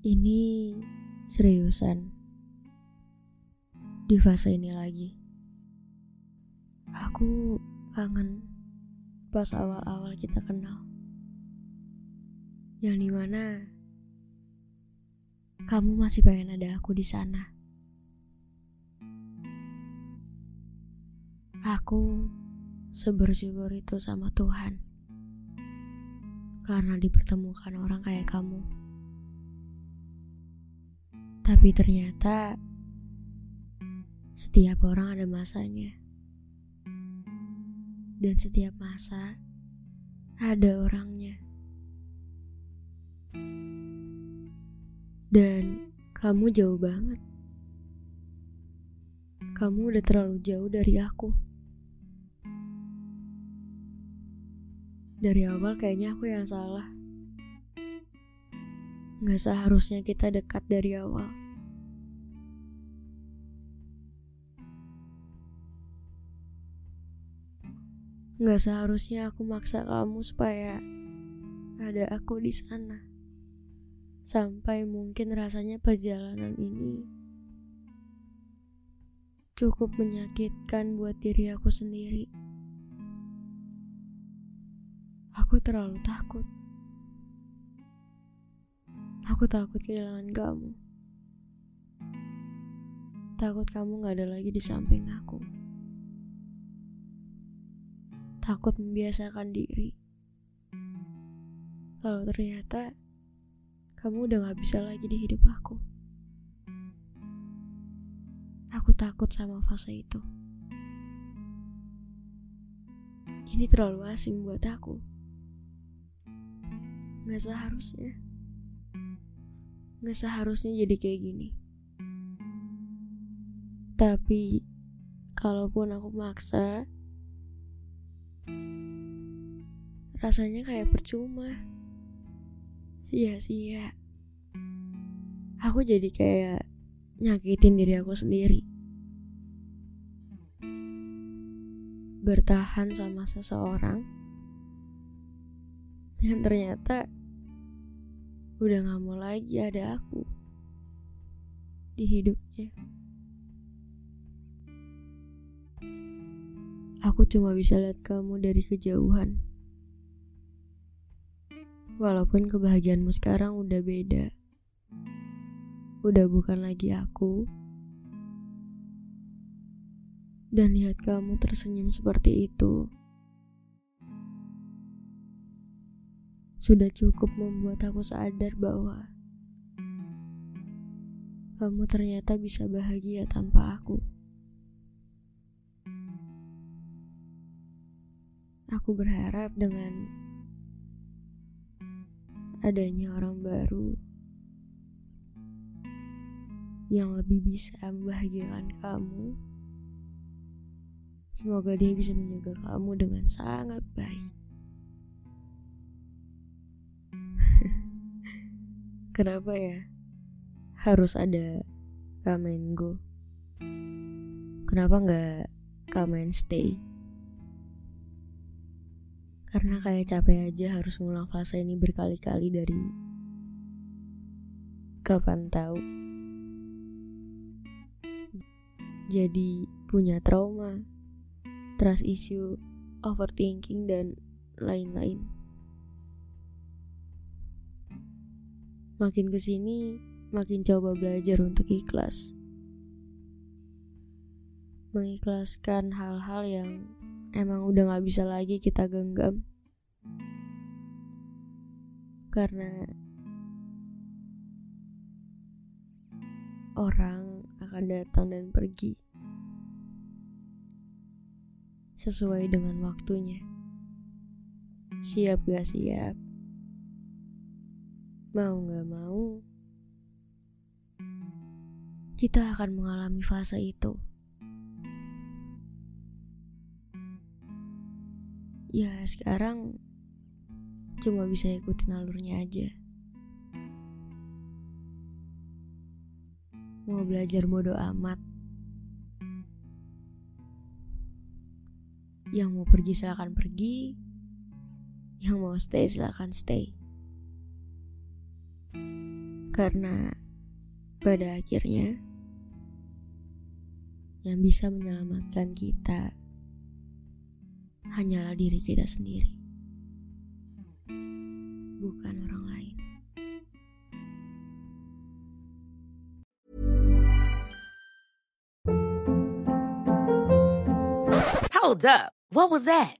Ini seriusan di fase ini lagi. Aku kangen pas awal-awal kita kenal. Yang di mana kamu masih pengen ada aku di sana. Aku sebersyukur itu sama Tuhan. Karena dipertemukan orang kayak kamu. Tapi ternyata setiap orang ada masanya. Dan setiap masa ada orangnya. Dan kamu jauh banget. Kamu udah terlalu jauh dari aku. Dari awal kayaknya aku yang salah. Gak seharusnya kita dekat dari awal. Gak seharusnya aku maksa kamu supaya ada aku di sana. Sampai mungkin rasanya perjalanan ini cukup menyakitkan buat diri aku sendiri. Aku terlalu takut. Aku takut kehilangan kamu. Takut kamu gak ada lagi di samping aku takut membiasakan diri. Kalau ternyata kamu udah gak bisa lagi di hidup aku. Aku takut sama fase itu. Ini terlalu asing buat aku. Gak seharusnya. Gak seharusnya jadi kayak gini. Tapi, kalaupun aku maksa, rasanya kayak percuma. Sia-sia. Aku jadi kayak nyakitin diri aku sendiri. Bertahan sama seseorang yang ternyata udah gak mau lagi ada aku di hidupnya. Aku cuma bisa lihat kamu dari kejauhan. Walaupun kebahagiaanmu sekarang udah beda. Udah bukan lagi aku. Dan lihat kamu tersenyum seperti itu. Sudah cukup membuat aku sadar bahwa kamu ternyata bisa bahagia tanpa aku. Aku berharap dengan adanya orang baru yang lebih bisa membahagiakan kamu. Semoga dia bisa menjaga kamu dengan sangat baik. Kenapa ya? Harus ada and go. Kenapa nggak and stay? Karena kayak capek aja harus ngulang fase ini berkali-kali dari kapan tahu. Jadi punya trauma, trust issue, overthinking dan lain-lain. Makin ke sini, makin coba belajar untuk ikhlas. Mengikhlaskan hal-hal yang emang udah gak bisa lagi kita genggam karena orang akan datang dan pergi sesuai dengan waktunya. Siap gak siap? Mau gak mau, kita akan mengalami fase itu. Ya sekarang cuma bisa ikutin alurnya aja. Mau belajar bodoh amat. Yang mau pergi silahkan pergi. Yang mau stay silahkan stay. Karena pada akhirnya yang bisa menyelamatkan kita hanyalah diri kita sendiri, bukan orang lain. Hold up. What was that?